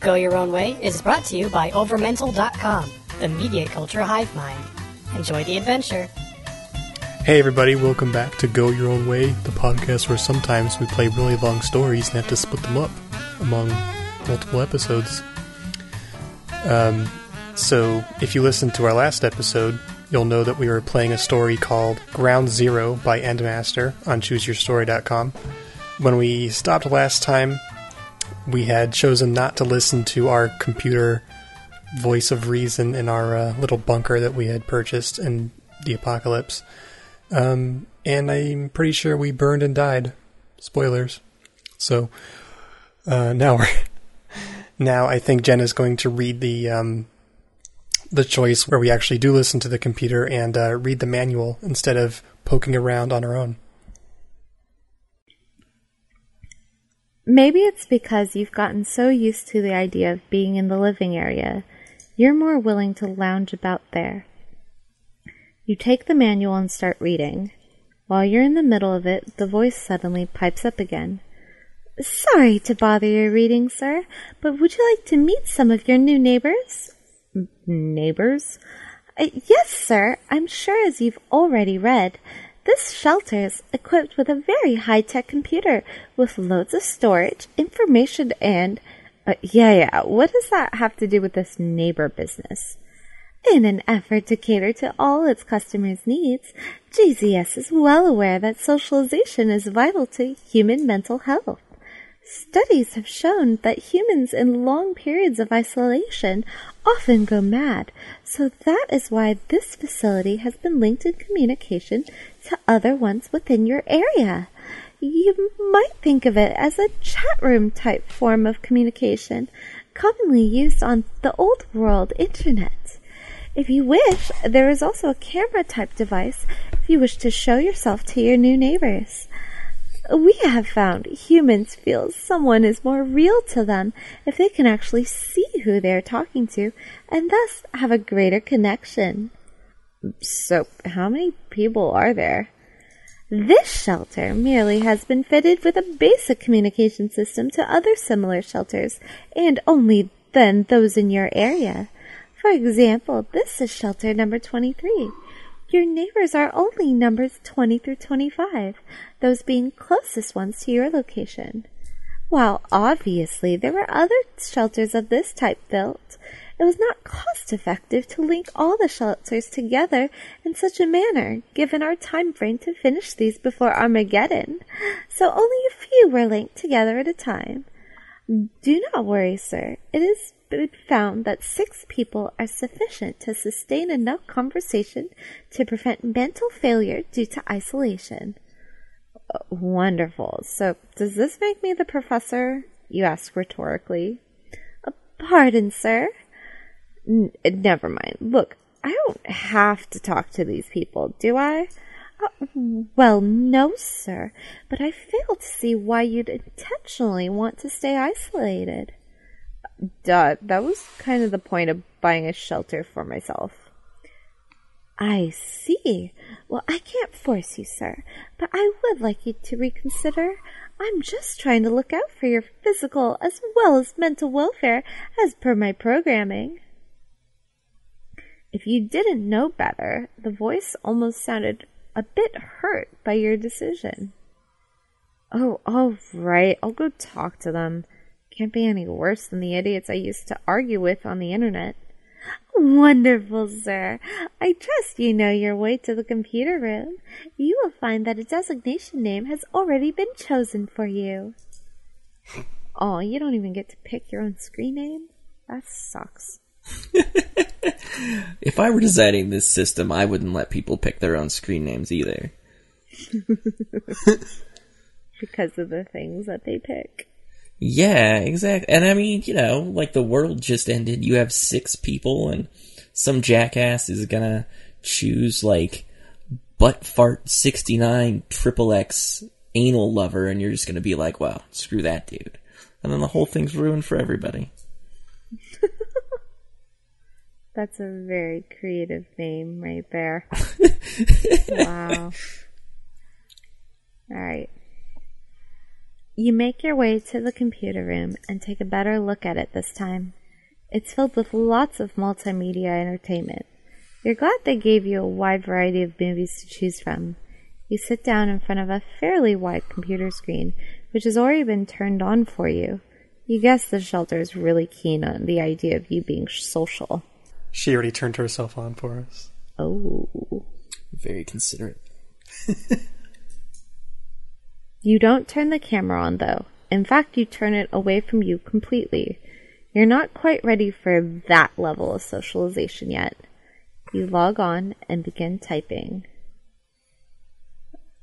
Go Your Own Way is brought to you by Overmental.com, the media culture hive mind. Enjoy the adventure. Hey everybody, welcome back to Go Your Own Way, the podcast where sometimes we play really long stories and have to split them up among multiple episodes. Um, so, if you listened to our last episode, you'll know that we were playing a story called Ground Zero by Endmaster on ChooseYourStory.com. When we stopped last time, we had chosen not to listen to our computer voice of reason in our uh, little bunker that we had purchased in the apocalypse. Um, and I'm pretty sure we burned and died. Spoilers. So uh, now we're now I think Jen is going to read the um, the choice where we actually do listen to the computer and uh, read the manual instead of poking around on our own. Maybe it's because you've gotten so used to the idea of being in the living area, you're more willing to lounge about there. You take the manual and start reading. While you're in the middle of it, the voice suddenly pipes up again. Sorry to bother your reading, sir, but would you like to meet some of your new neighbors? neighbors? Uh, yes, sir. I'm sure as you've already read, this shelter is equipped with a very high-tech computer with loads of storage, information, and... Uh, yeah, yeah, what does that have to do with this neighbor business? In an effort to cater to all its customers' needs, GZS is well aware that socialization is vital to human mental health. Studies have shown that humans in long periods of isolation often go mad, so that is why this facility has been linked in communication to other ones within your area. You might think of it as a chat room type form of communication, commonly used on the old world internet. If you wish, there is also a camera type device if you wish to show yourself to your new neighbors. We have found humans feel someone is more real to them if they can actually see who they are talking to and thus have a greater connection. So, how many people are there? This shelter merely has been fitted with a basic communication system to other similar shelters, and only then those in your area. For example, this is shelter number 23. Your neighbors are only numbers 20 through 25, those being closest ones to your location. While obviously there were other shelters of this type built, it was not cost effective to link all the shelters together in such a manner, given our time frame to finish these before Armageddon, so only a few were linked together at a time. Do not worry, sir. It is been found that six people are sufficient to sustain enough conversation to prevent mental failure due to isolation. Wonderful. So, does this make me the professor? You ask rhetorically. Uh, pardon, sir. N- never mind. Look, I don't have to talk to these people, do I? Uh, well, no, sir, but I fail to see why you'd intentionally want to stay isolated. Duh, that was kind of the point of buying a shelter for myself. I see. Well, I can't force you, sir, but I would like you to reconsider. I'm just trying to look out for your physical as well as mental welfare as per my programming. If you didn't know better, the voice almost sounded a bit hurt by your decision. Oh, all right. I'll go talk to them. Can't be any worse than the idiots I used to argue with on the internet. Wonderful, sir. I trust you know your way to the computer room. You will find that a designation name has already been chosen for you. Oh, you don't even get to pick your own screen name? That sucks. if I were designing this system, I wouldn't let people pick their own screen names either. because of the things that they pick. Yeah, exactly. And I mean, you know, like the world just ended. You have six people, and some jackass is gonna choose like butt fart sixty nine triple X anal lover, and you're just gonna be like, well, screw that dude. And then the whole thing's ruined for everybody. That's a very creative name right there. wow. All right. You make your way to the computer room and take a better look at it this time. It's filled with lots of multimedia entertainment. You're glad they gave you a wide variety of movies to choose from. You sit down in front of a fairly wide computer screen, which has already been turned on for you. You guess the shelter is really keen on the idea of you being social. She already turned herself on for us. Oh. Very considerate. You don't turn the camera on, though. In fact, you turn it away from you completely. You're not quite ready for that level of socialization yet. You log on and begin typing.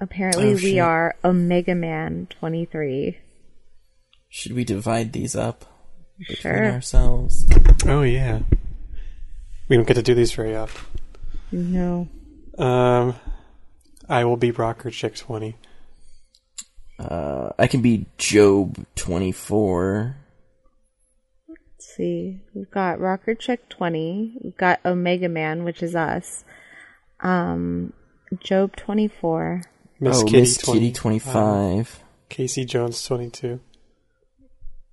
Apparently, Oh, we shit. are Omega Man 23. Should we divide these up between Sure. ourselves? Oh yeah. We don't get to do these very often. No. Um, I will be Rocker Chick twenty. Uh, I can be Job twenty four. Let's see. We've got Rocker Check 20. We've got Omega Man, which is us. Um, Job 24. Miss oh, Kitty Miss 20, Kitty twenty five. Casey Jones twenty two.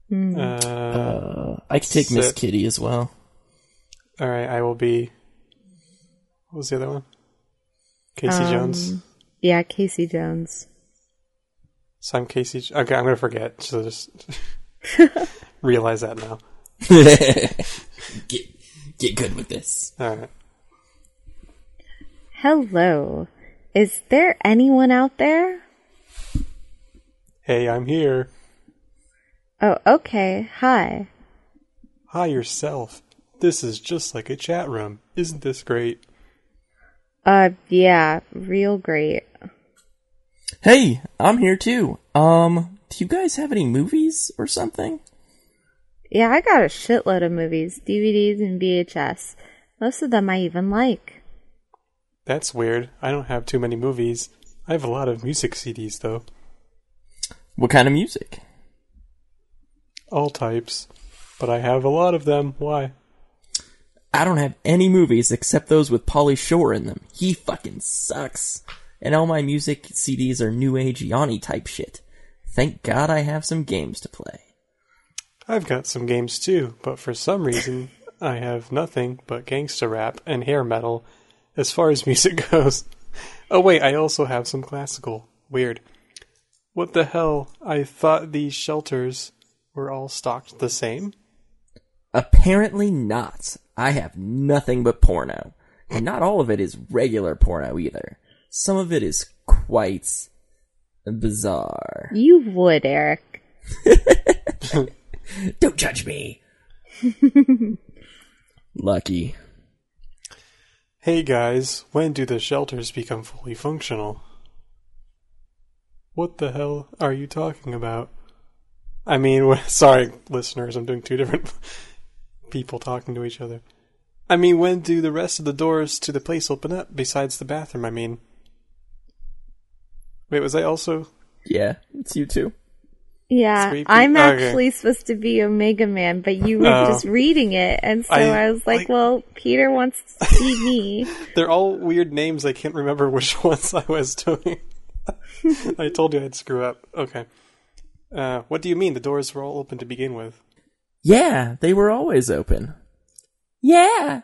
Hmm. Uh, Uh, I can take Miss Kitty as well. All right. I will be. What was the other one? Casey Um, Jones. Yeah, Casey Jones. So I'm Casey. Okay, I'm gonna forget. So just realize that now. get get good with this. All right. Hello. Is there anyone out there? Hey, I'm here. Oh, okay. Hi. Hi yourself. This is just like a chat room. Isn't this great? Uh, yeah, real great. Hey, I'm here too. Um, do you guys have any movies or something? Yeah, I got a shitload of movies, DVDs, and VHS. Most of them I even like. That's weird. I don't have too many movies. I have a lot of music CDs though. What kind of music? All types. But I have a lot of them. Why? I don't have any movies except those with Pauly Shore in them. He fucking sucks. And all my music CDs are new age Yanni type shit. Thank God I have some games to play. I've got some games too, but for some reason I have nothing but gangsta rap and hair metal as far as music goes. Oh wait, I also have some classical. Weird. What the hell? I thought these shelters were all stocked the same? Apparently not. I have nothing but porno. And not all of it is regular porno either. Some of it is quite bizarre. You would, Eric. Don't judge me. Lucky. Hey guys, when do the shelters become fully functional? What the hell are you talking about? I mean, sorry, listeners, I'm doing two different people talking to each other. I mean, when do the rest of the doors to the place open up besides the bathroom? I mean, wait, was I also? Yeah, it's you too. Yeah, Sweet I'm Pete- okay. actually supposed to be Omega Man, but you were Oh. just reading it, and so I- I, was like, like- well, Peter wants to see me. They're all weird names. I can't remember which ones I was doing. I told you I'd screw up. Okay. Uh, what do you mean? The doors were all open to begin with. Yeah, they were always open. Yeah.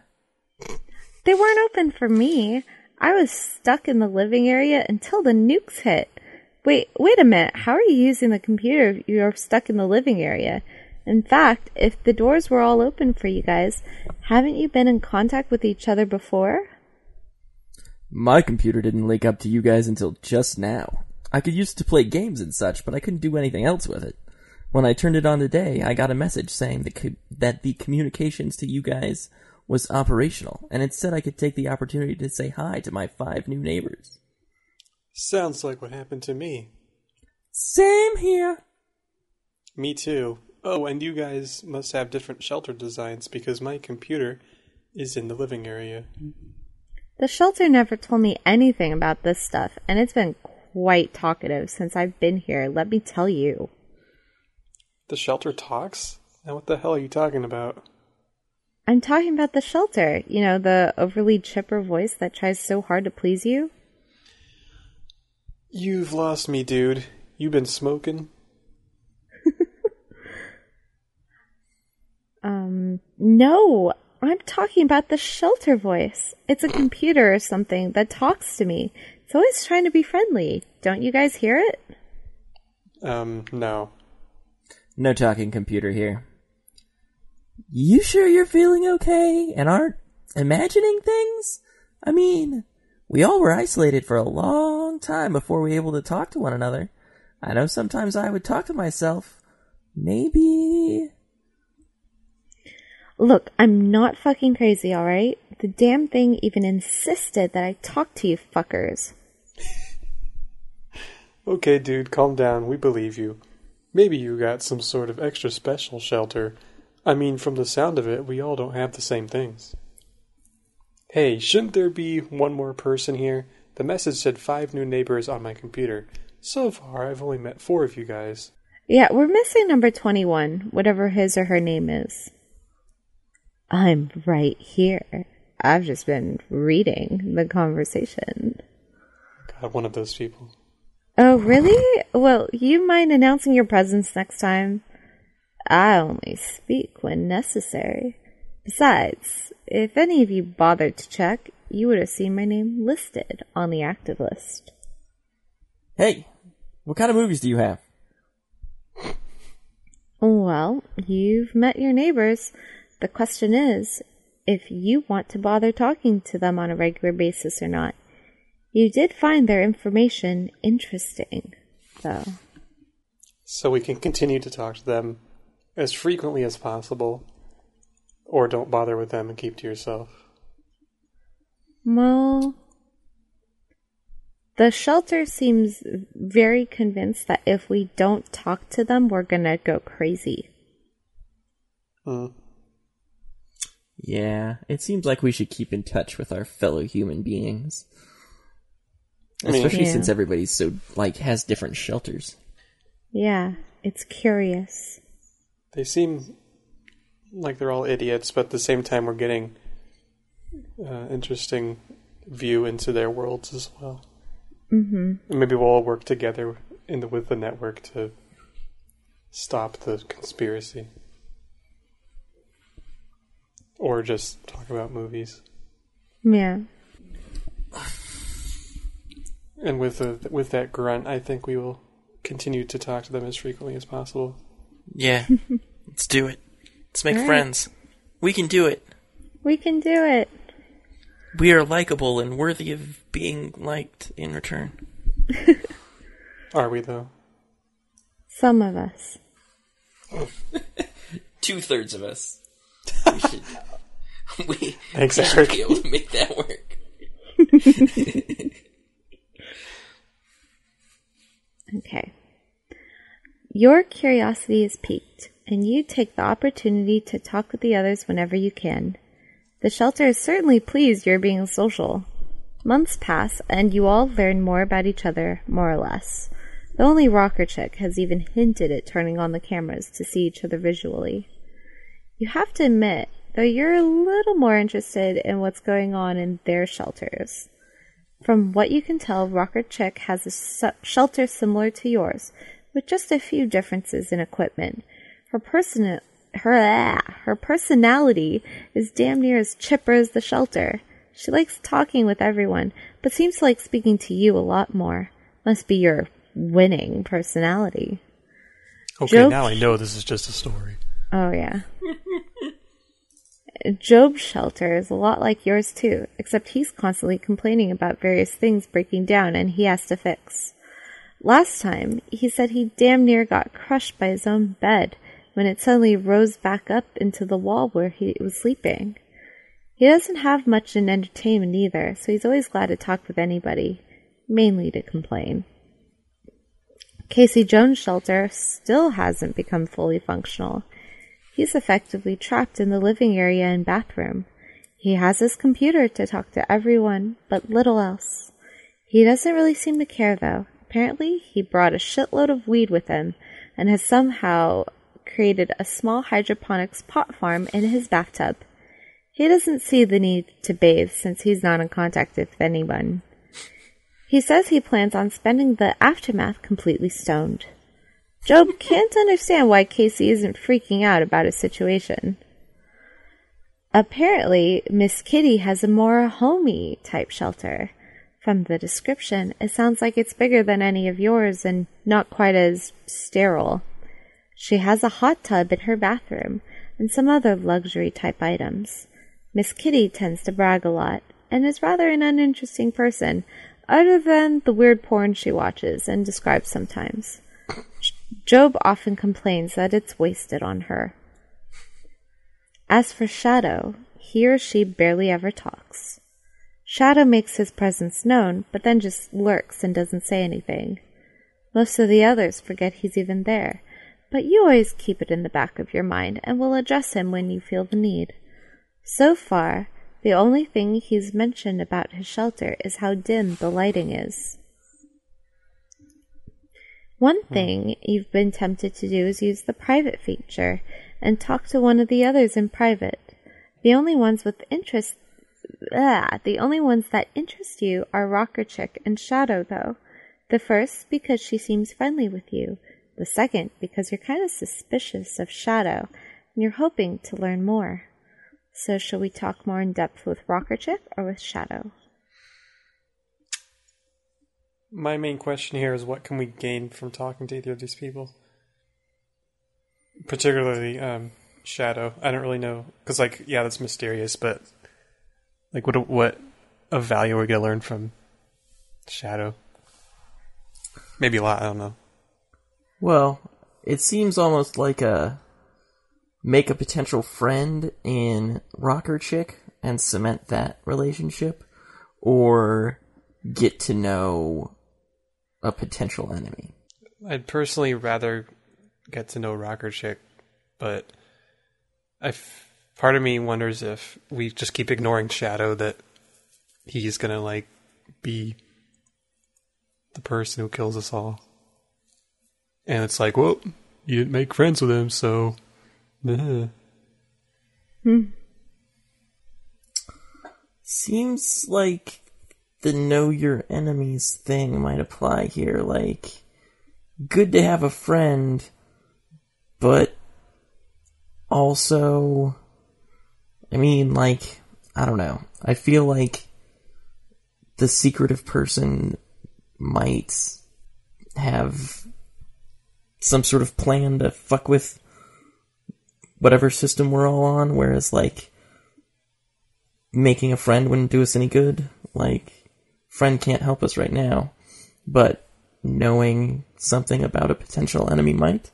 They weren't open for me. I was stuck in the living area until the nukes hit. Wait, wait a minute. How are you using the computer if you're stuck in the living area? In fact, if the doors were all open for you guys, haven't you been in contact with each other before? My computer didn't link up to you guys until just now. I could use it to play games and such, but I couldn't do anything else with it. When I turned it on today, I got a message saying that, co- that the communications to you guys was operational, and it said I could take the opportunity to say hi to my five new neighbors. Sounds like what happened to me. Same here. Me too. Oh, and you guys must have different shelter designs because my computer is in the living area. The shelter never told me anything about this stuff, and it's been quite talkative since I've been here, let me tell you. The shelter talks? Now, what the hell are you talking about? I'm talking about the shelter. You know, the overly chipper voice that tries so hard to please you. You've lost me, dude. You've been smoking. um, no, I'm talking about the shelter voice. It's a computer or something that talks to me. It's always trying to be friendly. Don't you guys hear it? Um, no. No talking computer here. You sure you're feeling okay and aren't imagining things? I mean, we all were isolated for a long time before we were able to talk to one another. I know sometimes I would talk to myself. Maybe. Look, I'm not fucking crazy, alright? The damn thing even insisted that I talk to you fuckers. Okay, dude, calm down. We believe you. Maybe you got some sort of extra special shelter. I mean, from the sound of it, we all don't have the same things. Hey, shouldn't there be one more person here? The message said five new neighbors on my computer. So far, I've only met four of you guys. Yeah, we're missing number 21, whatever his or her name is. I'm right here. I've just been reading the conversation. God, one of those people. Oh, really? Well, you mind announcing your presence next time? I only speak when necessary. Besides, if any of you bothered to check, you would have seen my name listed on the active list. Hey, what kind of movies do you have? Well, you've met your neighbors. The question is if you want to bother talking to them on a regular basis or not. You did find their information interesting, though. So we can continue to talk to them as frequently as possible, or don't bother with them and keep to yourself. Well, the shelter seems very convinced that if we don't talk to them, we're gonna go crazy. Hmm. Yeah, it seems like we should keep in touch with our fellow human beings. I mean- Especially Yeah. since everybody's so, like, has different shelters. Yeah, it's curious. They seem like they're all idiots, but at the same time, we're getting uh, interesting view into their worlds as well. Mm-hmm. Maybe we'll all work together in the, with the network to stop the conspiracy, or just talk about movies. Yeah. And with the, with that grunt, I think we will continue to talk to them as frequently as possible. Yeah. Let's do it. Let's make All right. friends. We can do it. We can do it. We are likable and worthy of being liked in return. Are we though? Some of us. Two thirds of us. We should. we Thanks, should Eric. be able to make that work. Okay. Your curiosity is piqued, and you take the opportunity to talk with the others whenever you can. The shelter is certainly pleased you're being social. Months pass, and you all learn more about each other, more or less. The only rocker chick has even hinted at turning on the cameras to see each other visually. You have to admit, though you're a little more interested in what's going on in their shelters. From what you can tell, Rocker Chick has a su- shelter similar to yours, with just a few differences in equipment. Her person, her ah, her personality is damn near as chipper as the shelter. She likes talking with everyone, but seems to like speaking to you a lot more. Must be your winning personality. Okay, Joke. now I know this is just a story. Oh, yeah. Job's shelter is a lot like yours, too, except he's constantly complaining about various things breaking down and he has to fix. Last time, he said he damn near got crushed by his own bed when it suddenly rose back up into the wall where he was sleeping. He doesn't have much in entertainment either, so he's always glad to talk with anybody, mainly to complain. Casey Jones' shelter still hasn't become fully functional. He's effectively trapped in the living area and bathroom. He has his computer to talk to everyone, but little else. He doesn't really seem to care though. Apparently, he brought a shitload of weed with him and has somehow created a small hydroponics pot farm in his bathtub. He doesn't see the need to bathe since he's not in contact with anyone. He says he plans on spending the aftermath completely stoned. Job can't understand why Casey isn't freaking out about his situation. Apparently, Miss Kitty has a more homey type shelter. From the description, it sounds like it's bigger than any of yours and not quite as sterile. She has a hot tub in her bathroom and some other luxury type items. Miss Kitty tends to brag a lot and is rather an uninteresting person, other than the weird porn she watches and describes sometimes. Job often complains that it's wasted on her. As for Shadow, he or she barely ever talks. Shadow makes his presence known, but then just lurks and doesn't say anything. Most of the others forget he's even there, but you always keep it in the back of your mind and will address him when you feel the need. So far, the only thing he's mentioned about his shelter is how dim the lighting is. One thing you've been tempted to do is use the private feature and talk to one of the others in private. The only ones with interest ah, the only ones that interest you are Rocker Chick and Shadow though. The first because she seems friendly with you, the second because you're kind of suspicious of Shadow and you're hoping to learn more. So shall we talk more in depth with Rocker Chick or with Shadow? My main question here is what can we gain from talking to either of these people? Particularly um, Shadow. I don't really know because, like, yeah, that's mysterious, but like, what what of value are we gonna learn from Shadow? Maybe a lot. I don't know. Well, it seems almost like a make a potential friend in Rocker Chick and cement that relationship, or get to know a potential enemy. I'd personally rather get to know Rocker Chick, but I f- part of me wonders if we just keep ignoring Shadow that he's gonna like be the person who kills us all. And it's like, well, you didn't make friends with him, so. Hmm. Seems like the know your enemies thing might apply here. Like, good to have a friend, but also, I mean, like, I don't know. I feel like the secretive person might have some sort of plan to fuck with whatever system we're all on, whereas, like, making a friend wouldn't do us any good. Like, friend can't help us right now, but knowing something about a potential enemy might.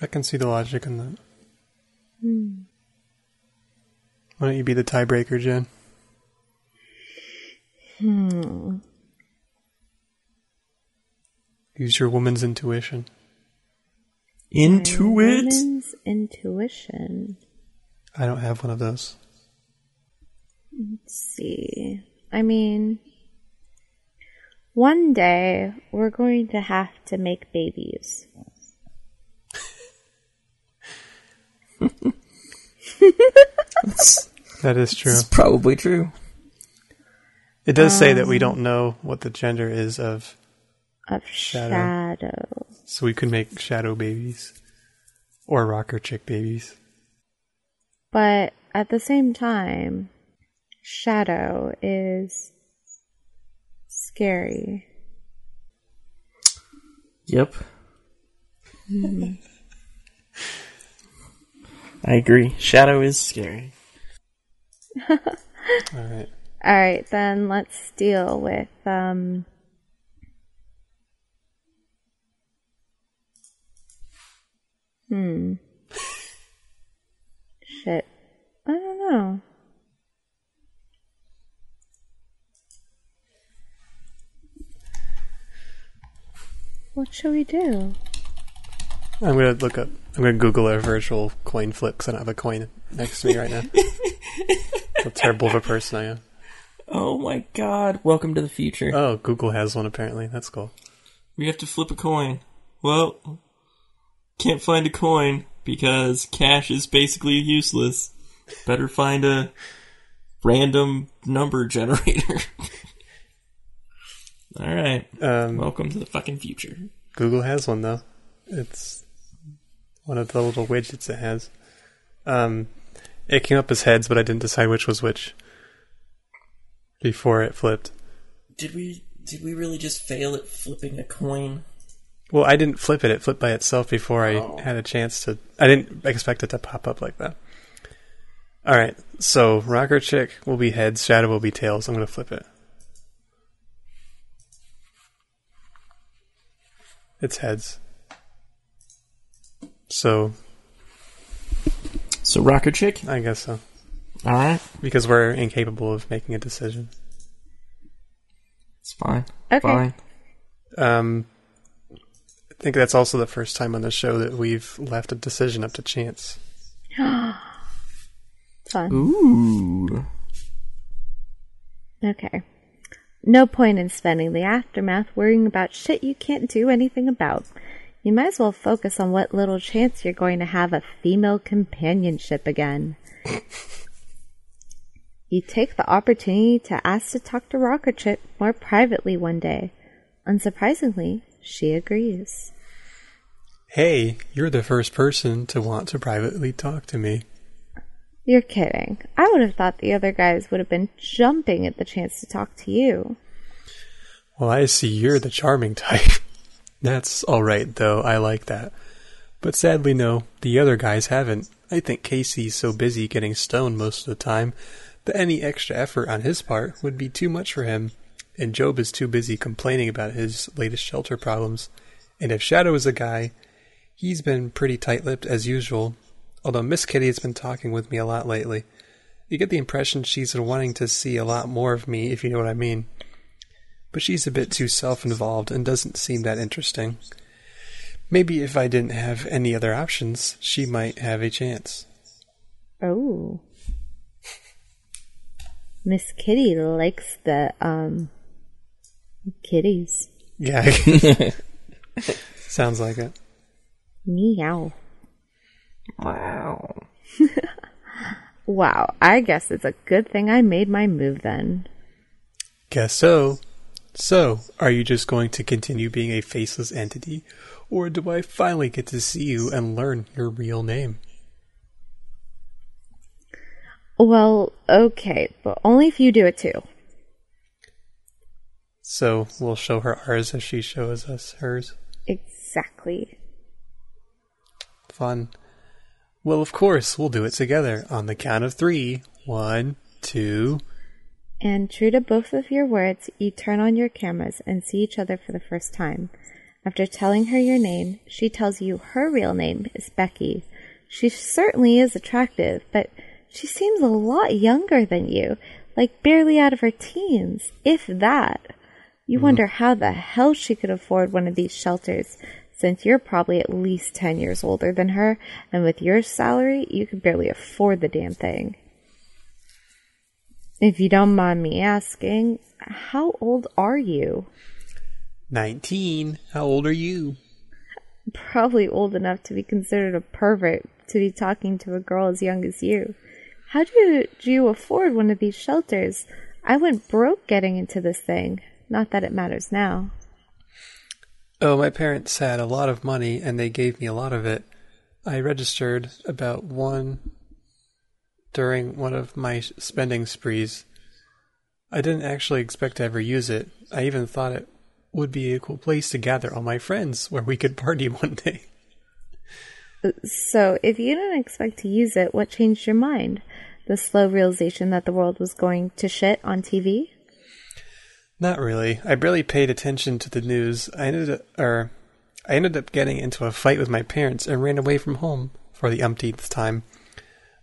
I can see the logic in that. Why don't you be the tiebreaker, Jen? Hmm. Use your woman's intuition. Into it. Woman's intuition. I don't have one of those. Let's see. I mean, one day we're going to have to make babies. That is true. It's probably true. It does say that we um, don't know what the gender is of, Of Shadow. shadow. so we could make shadow babies or rocker chick babies. But at the same time, shadow is scary. Yep. I agree. Shadow is scary. All right. All right, then let's deal with um Hmm. Shit. I don't know. What should we do? I'm gonna look up. I'm gonna Google a virtual coin flip because I don't have a coin next to me right now. How terrible of a person I am. Oh my god. Welcome to the future. Oh, Google has one apparently. That's cool. We have to flip a coin. Well, can't find a coin because cash is basically useless. Better find a random number generator. Alright. Um, Welcome to the fucking future. Google has one though. It's one of the little widgets it has. Um, It came up as heads, but I didn't decide which was which before it flipped. Did we did we really just fail at flipping a coin? Well, I didn't flip it. It flipped by itself before I Oh. had a chance to. I didn't expect it to pop up like that. All right, so Rocker Chick will be heads, Shadow will be tails. I'm going to flip it. It's heads. So, So Rocker Chick? I guess so. Alright. Because we're incapable of making a decision. It's fine. Okay. Fine. Um, I think that's also the first time on the show that we've left a decision up to chance. Fun. Ooh. Okay. No point in spending the aftermath worrying about shit you can't do anything about. You might as well focus on what little chance you're going to have of female companionship again. you take the opportunity to ask to talk to Rocket more privately one day. Unsurprisingly, she agrees. Hey, you're the first person to want to privately talk to me. You're kidding. I would have thought the other guys would have been jumping at the chance to talk to you. Well, I see you're the charming type. That's alright, though. I like that. But sadly, no, the other guys haven't. I think Casey's so busy getting stoned most of the time that any extra effort on his part would be too much for him, and Job is too busy complaining about his latest shelter problems. And if Shadow is a guy, he's been pretty tight lipped as usual, although Miss Kitty has been talking with me a lot lately. You get the impression she's been wanting to see a lot more of me, if you know what I mean but she's a bit too self involved and doesn't seem that interesting. Maybe if I didn't have any other options, she might have a chance. Oh. Miss Kitty likes the, um, kitties. Yeah. Sounds like it. Meow. Wow. Wow, I guess it's a good thing I made my move then. Guess so. So, are you just going to continue being a faceless entity, or do I finally get to see you and learn your real name? Well, okay, but only if you do it too. So, we'll show her ours as she shows us hers. Exactly. Fun. Well, of course, we'll do it together on the count of three. One, two. And true to both of your words, you turn on your cameras and see each other for the first time. After telling her your name, she tells you her real name is Becky. She certainly is attractive, but she seems a lot younger than you, like barely out of her teens, if that. You mm-hmm. wonder how the hell she could afford one of these shelters, since you're probably at least 10 years older than her, and with your salary, you could barely afford the damn thing. If you don't mind me asking, how old are you? 19. How old are you? Probably old enough to be considered a pervert to be talking to a girl as young as you. How do you afford one of these shelters? I went broke getting into this thing. Not that it matters now. Oh, my parents had a lot of money and they gave me a lot of it. I registered about one during one of my spending sprees. I didn't actually expect to ever use it. I even thought it would be a cool place to gather all my friends where we could party one day. So, if you didn't expect to use it, what changed your mind? The slow realization that the world was going to shit on TV? Not really. I barely paid attention to the news. I ended up, or I ended up getting into a fight with my parents and ran away from home for the umpteenth time.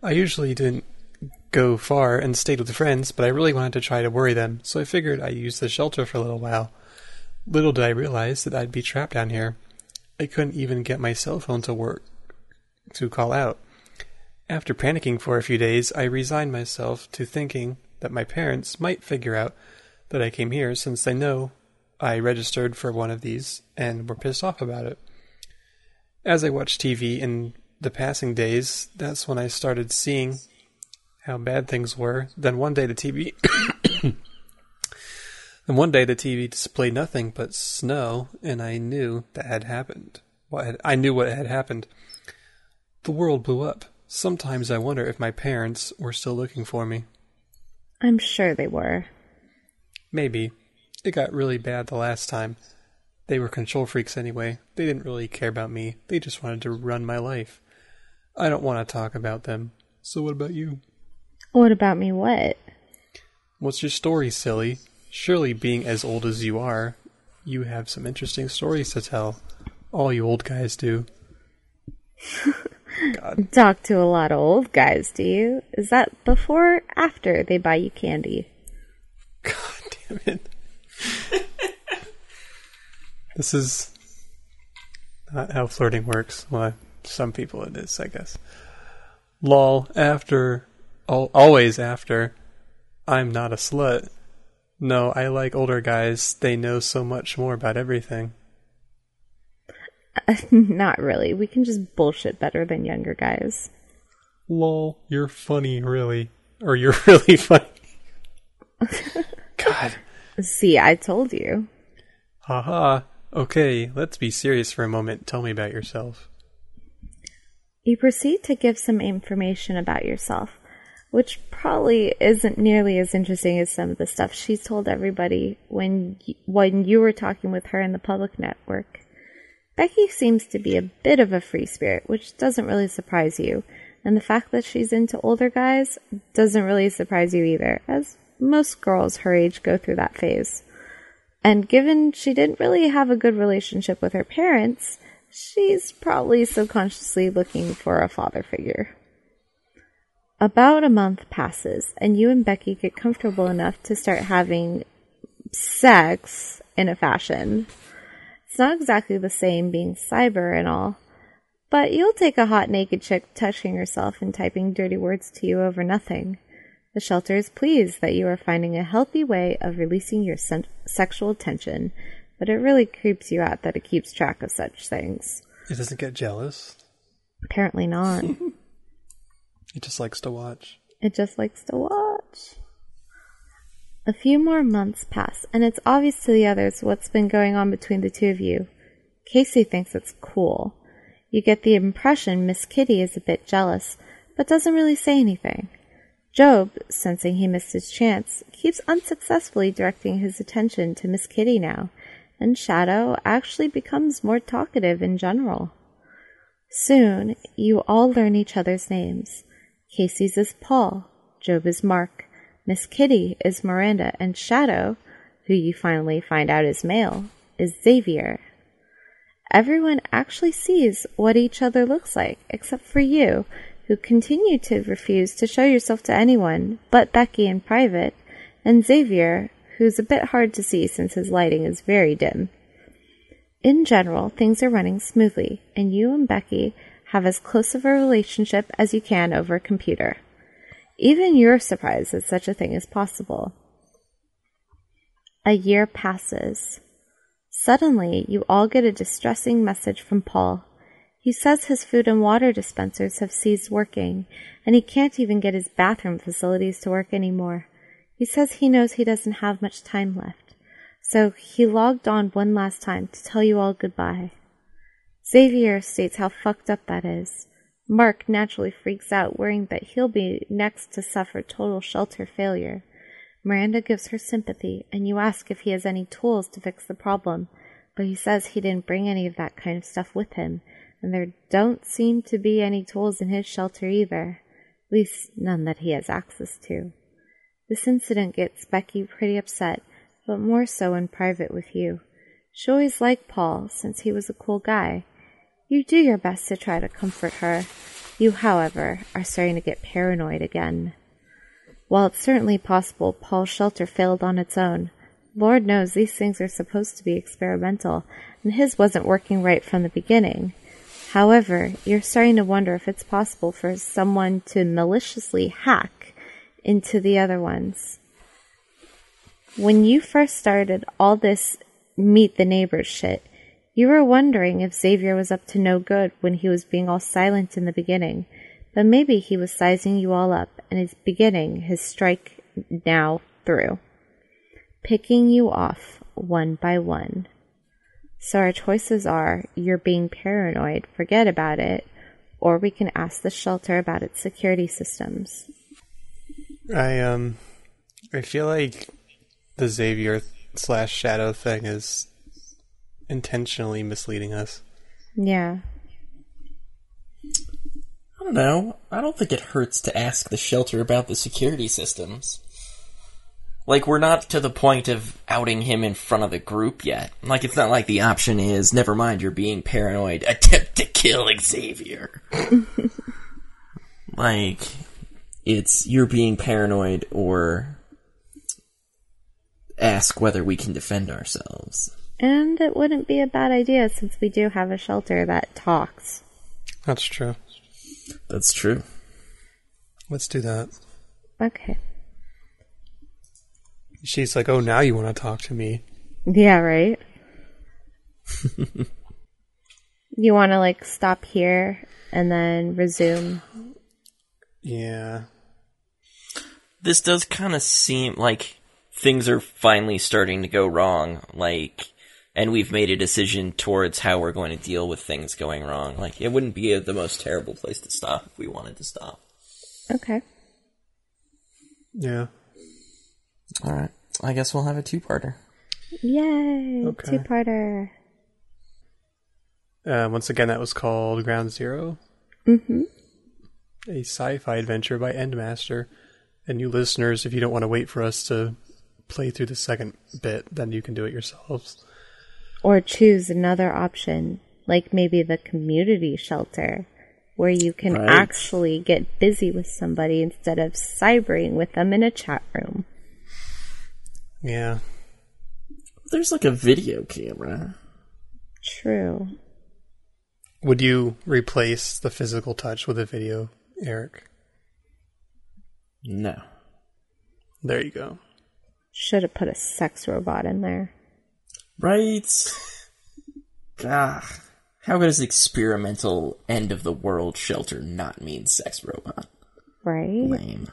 I usually didn't go far and stayed with friends, but I really wanted to try to worry them, so I figured I'd use the shelter for a little while. Little did I realize that I'd be trapped down here. I couldn't even get my cell phone to work to call out. After panicking for a few days, I resigned myself to thinking that my parents might figure out that I came here since they know I registered for one of these and were pissed off about it. As I watched TV in the passing days, that's when I started seeing how bad things were. Then one day the TV Then one day the TV displayed nothing but snow and I knew that had happened. What had, I knew what had happened. The world blew up. sometimes I wonder if my parents were still looking for me. I'm sure they were. Maybe. It got really bad the last time. They were control freaks anyway. They didn't really care about me. They just wanted to run my life. I don't want to talk about them. So what about you? What about me? What? What's your story, silly? Surely, being as old as you are, you have some interesting stories to tell. All you old guys do. God. Talk to a lot of old guys, do you? Is that before or after they buy you candy? God damn it. this is not how flirting works. Well, some people it is, I guess. Lol, after, al- always after, I'm not a slut. No, I like older guys. They know so much more about everything. Not really. We can just bullshit better than younger guys. Lol, you're funny, really. Or you're really funny. God. See, I told you. Haha. Okay, let's be serious for a moment. Tell me about yourself. You proceed to give some information about yourself, which probably isn't nearly as interesting as some of the stuff she's told everybody when y- when you were talking with her in the public network. Becky seems to be a bit of a free spirit, which doesn't really surprise you, and the fact that she's into older guys doesn't really surprise you either, as most girls her age go through that phase. And given she didn't really have a good relationship with her parents, she's probably subconsciously looking for a father figure. About a month passes, and you and Becky get comfortable enough to start having sex in a fashion. It's not exactly the same being cyber and all, but you'll take a hot naked chick touching herself and typing dirty words to you over nothing. The shelter is pleased that you are finding a healthy way of releasing your sen- sexual tension, but it really creeps you out that it keeps track of such things. It doesn't get jealous. Apparently not. It just likes to watch. It just likes to watch. A few more months pass, and it's obvious to the others what's been going on between the two of you. Casey thinks it's cool. You get the impression Miss Kitty is a bit jealous, but doesn't really say anything. Job, sensing he missed his chance, keeps unsuccessfully directing his attention to Miss Kitty now, and Shadow actually becomes more talkative in general. Soon, you all learn each other's names. Casey's is Paul, Job is Mark, Miss Kitty is Miranda, and Shadow, who you finally find out is male, is Xavier. Everyone actually sees what each other looks like, except for you, who continue to refuse to show yourself to anyone but Becky in private, and Xavier, who's a bit hard to see since his lighting is very dim. In general, things are running smoothly, and you and Becky have as close of a relationship as you can over a computer. Even you're surprised that such a thing is possible. A year passes. Suddenly, you all get a distressing message from Paul. He says his food and water dispensers have ceased working, and he can't even get his bathroom facilities to work anymore. He says he knows he doesn't have much time left, so he logged on one last time to tell you all goodbye. Xavier states how fucked up that is. Mark naturally freaks out, worrying that he'll be next to suffer total shelter failure. Miranda gives her sympathy, and you ask if he has any tools to fix the problem, but he says he didn't bring any of that kind of stuff with him, and there don't seem to be any tools in his shelter either. At least none that he has access to. This incident gets Becky pretty upset, but more so in private with you. She always liked Paul, since he was a cool guy. You do your best to try to comfort her. You, however, are starting to get paranoid again. While it's certainly possible Paul's shelter failed on its own, Lord knows these things are supposed to be experimental, and his wasn't working right from the beginning. However, you're starting to wonder if it's possible for someone to maliciously hack into the other ones. When you first started all this meet the neighbors shit, you were wondering if Xavier was up to no good when he was being all silent in the beginning, but maybe he was sizing you all up and is beginning his strike now through, picking you off one by one. So our choices are you're being paranoid, forget about it, or we can ask the shelter about its security systems. I um, I feel like the Xavier slash Shadow thing is intentionally misleading us. Yeah. I don't know. I don't think it hurts to ask the shelter about the security systems. Like, we're not to the point of outing him in front of the group yet. Like, it's not like the option is, never mind, you're being paranoid, attempt to kill Xavier. like, it's, you're being paranoid or ask whether we can defend ourselves. And it wouldn't be a bad idea since we do have a shelter that talks. That's true. That's true. Let's do that. Okay. She's like, "Oh, now you want to talk to me?" Yeah, right? you want to like stop here and then resume. Yeah. this does kind of seem like things are finally starting to go wrong like and we've made a decision towards how we're going to deal with things going wrong like it wouldn't be a, the most terrible place to stop if we wanted to stop Okay. Yeah. All right i guess we'll have a two-parter Yay! Okay. Two parter. Uh, once again, that was called Ground 0 Mm-hmm. A sci-fi adventure by Endmaster. And you listeners, if you don't want to wait for us to play through the second bit, then you can do it yourselves. Or choose another option, like maybe the community shelter, where you can Right. actually get busy with somebody instead of cybering with them in a chat room. Yeah. there's like a video camera True. Would you replace the physical touch with a video, Eric? no There you go. Should have put a sex robot in there. right Gah. how does experimental end of the world shelter not mean sex robot Right? lame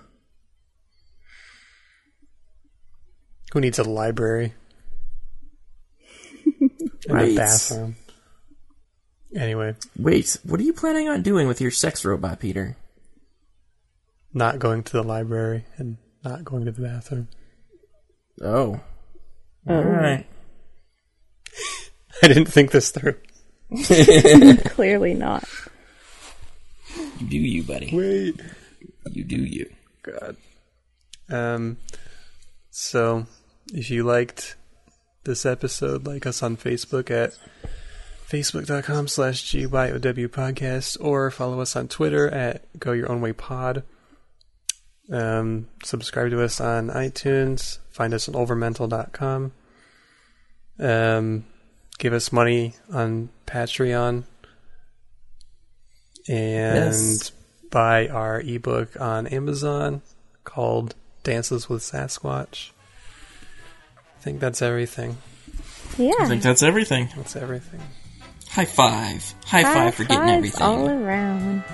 Who needs a library? and Right. a bathroom. Anyway, wait what are you planning on doing with your sex robot peter not going to the library and not going to the bathroom. Oh. All right. I didn't think this through. Clearly not. You do you, buddy. Wait. You do you. God. Um, so, if you liked this episode, like us on Facebook at facebook.com slash GYOW podcast or follow us on Twitter at Go Your Own Way Pod. Um, subscribe to us on iTunes. Find us on overmental.com. Um, give us money on Patreon. And Yes. buy our ebook on Amazon called Dances with Sasquatch. I think that's everything. Yeah. I think that's everything. That's everything. High five. High, High five for getting fives everything. all around.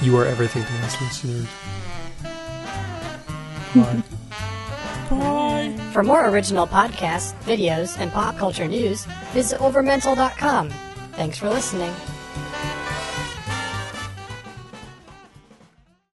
You are everything to us listeners. Bye. Bye. For more original podcasts, videos, and pop culture news, visit overmental.com. Thanks for listening.